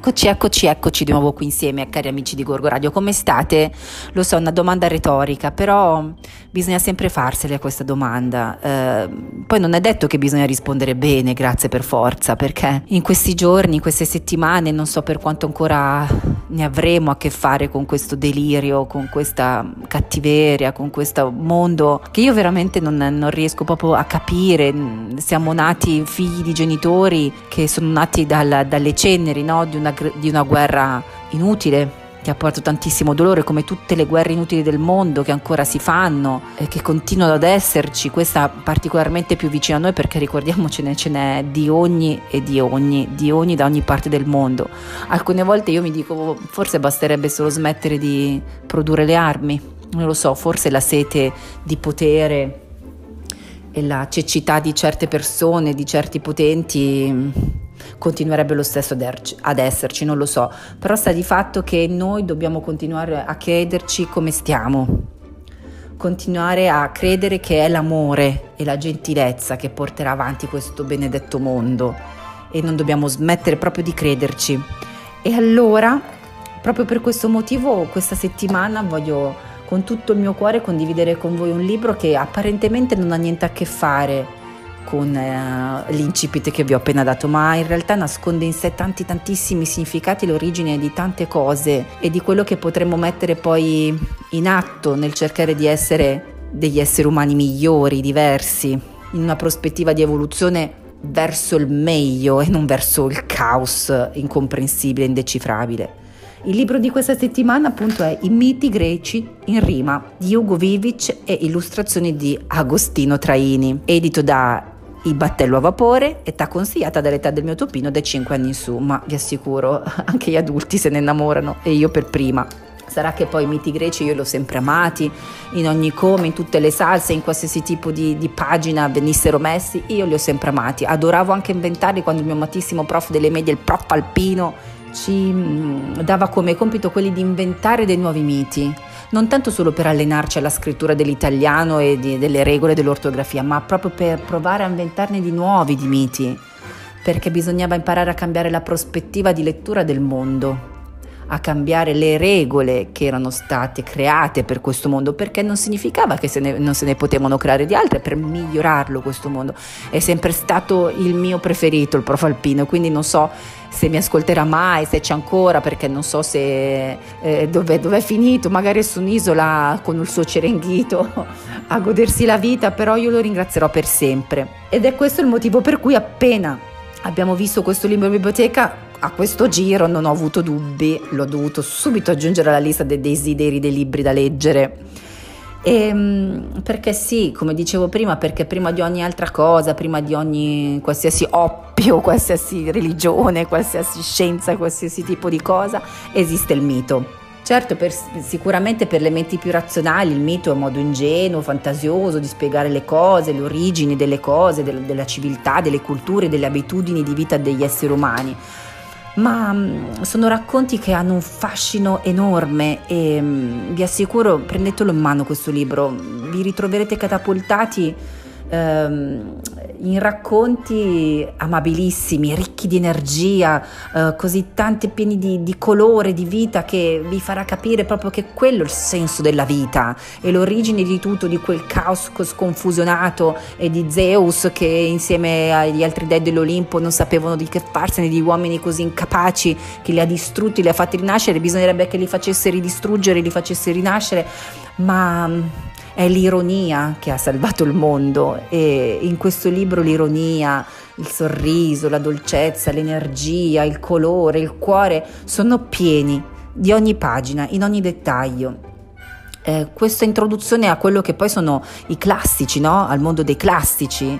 Eccoci, eccoci, eccoci di nuovo qui insieme, cari amici di Gorgo Radio. Come state? Lo so, è una domanda retorica, però bisogna sempre farsele questa domanda. Eh, poi non è detto che bisogna rispondere bene, grazie per forza, perché in questi giorni, in queste settimane, non so per quanto ancora ne avremo a che fare con questo delirio, con questa cattiveria, con questo mondo che io veramente non, non riesco proprio a capire. Siamo nati figli di genitori che sono nati dal, dalle ceneri no? di una una, di una guerra inutile che ha portato tantissimo dolore come tutte le guerre inutili del mondo che ancora si fanno e che continuano ad esserci, questa particolarmente più vicina a noi perché ricordiamocene ce n'è di ogni e di ogni, di ogni da ogni parte del mondo. Alcune volte io mi dico forse basterebbe solo smettere di produrre le armi, non lo so, forse la sete di potere e la cecità di certe persone, di certi potenti continuerebbe lo stesso ad esserci, non lo so, però sta di fatto che noi dobbiamo continuare a chiederci come stiamo, continuare a credere che è l'amore e la gentilezza che porterà avanti questo benedetto mondo. E non dobbiamo smettere proprio di crederci. E allora, proprio per questo motivo, questa settimana voglio con tutto il mio cuore condividere con voi un libro che apparentemente non ha niente a che fare con eh, l'incipit che vi ho appena dato, ma in realtà nasconde in sé tanti tantissimi significati, l'origine di tante cose e di quello che potremmo mettere poi in atto nel cercare di essere degli esseri umani migliori, diversi, in una prospettiva di evoluzione verso il meglio e non verso il caos incomprensibile, indecifrabile. Il libro di questa settimana appunto è I miti greci in rima di Ugo Vivic e illustrazioni di Agostino Traini, edito da il battello a vapore, età consigliata dall'età del mio topino dai 5 anni in su, ma vi assicuro, anche gli adulti se ne innamorano e io per prima. Sarà che poi i miti greci io li ho sempre amati, in ogni come, in tutte le salse, in qualsiasi tipo di, di, pagina venissero messi, io li ho sempre amati. Adoravo anche inventarli quando il mio amatissimo prof delle medie, il prof Alpino, ci mm, dava come compito quelli di inventare dei nuovi miti, non tanto solo per allenarci alla scrittura dell'italiano e di, delle regole dell'ortografia, ma proprio per provare a inventarne di nuovi di miti, perché bisognava imparare a cambiare la prospettiva di lettura del mondo a cambiare le regole che erano state create per questo mondo, perché non significava che se ne, non se ne potevano creare di altre per migliorarlo questo mondo. È sempre stato il mio preferito, il prof alpino, quindi non so se mi ascolterà mai, se c'è ancora, perché non so se eh, dove, è finito, magari su un'isola con il suo cerenghito a godersi la vita, però io lo ringrazierò per sempre. Ed è questo il motivo per cui appena abbiamo visto questo libro in biblioteca a questo giro non ho avuto dubbi, l'ho dovuto subito aggiungere alla lista dei desideri dei libri da leggere. E, ehm, perché sì, come dicevo prima, perché prima di ogni altra cosa, prima di ogni qualsiasi oppio, qualsiasi religione, qualsiasi scienza, qualsiasi tipo di cosa, esiste il mito. Certo, per, sicuramente per le menti più razionali il mito è un modo ingenuo, fantasioso di spiegare le cose, le origini delle cose, del, della civiltà, delle culture, delle abitudini di vita degli esseri umani ma mm, sono racconti che hanno un fascino enorme e mm, vi assicuro, prendetelo in mano questo libro, vi ritroverete catapultati ehm, in racconti amabilissimi, ricchi di energia, eh, così tanti pieni di, di, colore, di vita, che vi farà capire proprio che quello è il senso della vita e l'origine di tutto, di quel caos sconfusionato e di Zeus che insieme agli altri dei dell'Olimpo non sapevano di che farsene, di uomini così incapaci che li ha distrutti, li ha fatti rinascere, bisognerebbe che li facesse ridistruggere, li facesse rinascere, ma è l'ironia che ha salvato il mondo e in questo libro l'ironia, il sorriso, la dolcezza, l'energia, il colore, il cuore sono pieni di ogni pagina, in ogni dettaglio. Eh, questa introduzione a quello che poi sono i classici, no? al mondo dei classici,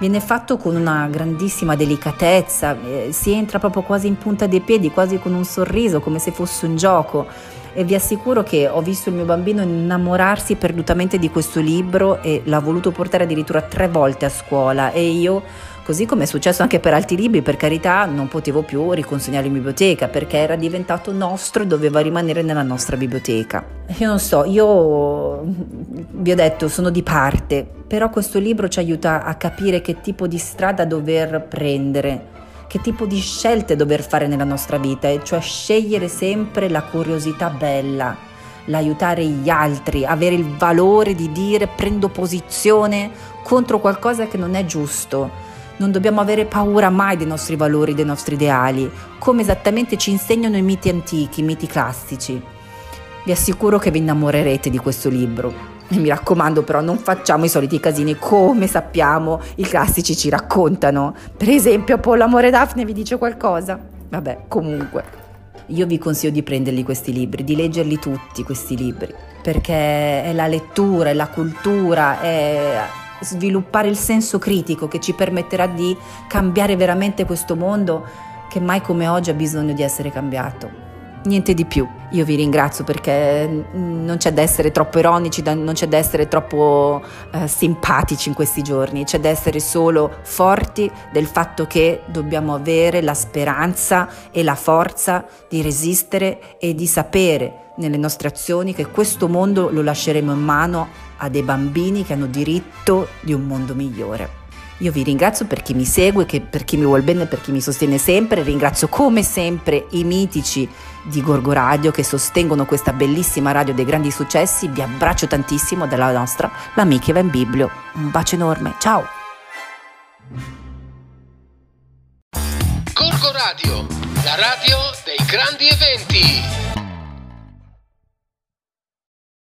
viene fatto con una grandissima delicatezza, eh, si entra proprio quasi in punta dei piedi, quasi con un sorriso, come se fosse un gioco. E vi assicuro che ho visto il mio bambino innamorarsi perdutamente di questo libro e l'ha voluto portare addirittura tre volte a scuola. E io Così come è successo anche per altri libri, per carità, non potevo più riconsegnarli in biblioteca perché era diventato nostro e doveva rimanere nella nostra biblioteca. Io non so, io vi ho detto, sono di parte, però questo libro ci aiuta a capire che tipo di strada dover prendere che tipo di scelte dover fare nella nostra vita, e cioè scegliere sempre la curiosità bella, l'aiutare gli altri, avere il valore di dire prendo posizione contro qualcosa che non è giusto. Non dobbiamo avere paura mai dei nostri valori, dei nostri ideali, come esattamente ci insegnano i miti antichi, i miti classici. Vi assicuro che vi innamorerete di questo libro. E mi raccomando però non facciamo i soliti casini come sappiamo i classici ci raccontano. Per esempio Apollo Amore Daphne vi dice qualcosa? Vabbè, comunque. Io vi consiglio di prenderli questi libri, di leggerli tutti questi libri, perché è la lettura, è la cultura, è sviluppare il senso critico che ci permetterà di cambiare veramente questo mondo che mai come oggi ha bisogno di essere cambiato niente di più. Io vi ringrazio perché non c'è da essere troppo ironici, non c'è da essere troppo eh, simpatici in questi giorni, c'è da essere solo forti del fatto che dobbiamo avere la speranza e la forza di resistere e di sapere nelle nostre azioni che questo mondo lo lasceremo in mano a dei bambini che hanno diritto di un mondo migliore. Io vi ringrazio per chi mi segue, per chi mi vuole bene, per chi mi sostiene sempre. Ringrazio come sempre i mitici di Gorgo Radio che sostengono questa bellissima radio dei grandi successi. Vi abbraccio tantissimo dalla nostra, l'amica Eva in Biblio. Un bacio enorme, ciao! Gorgo Radio, la radio dei grandi eventi.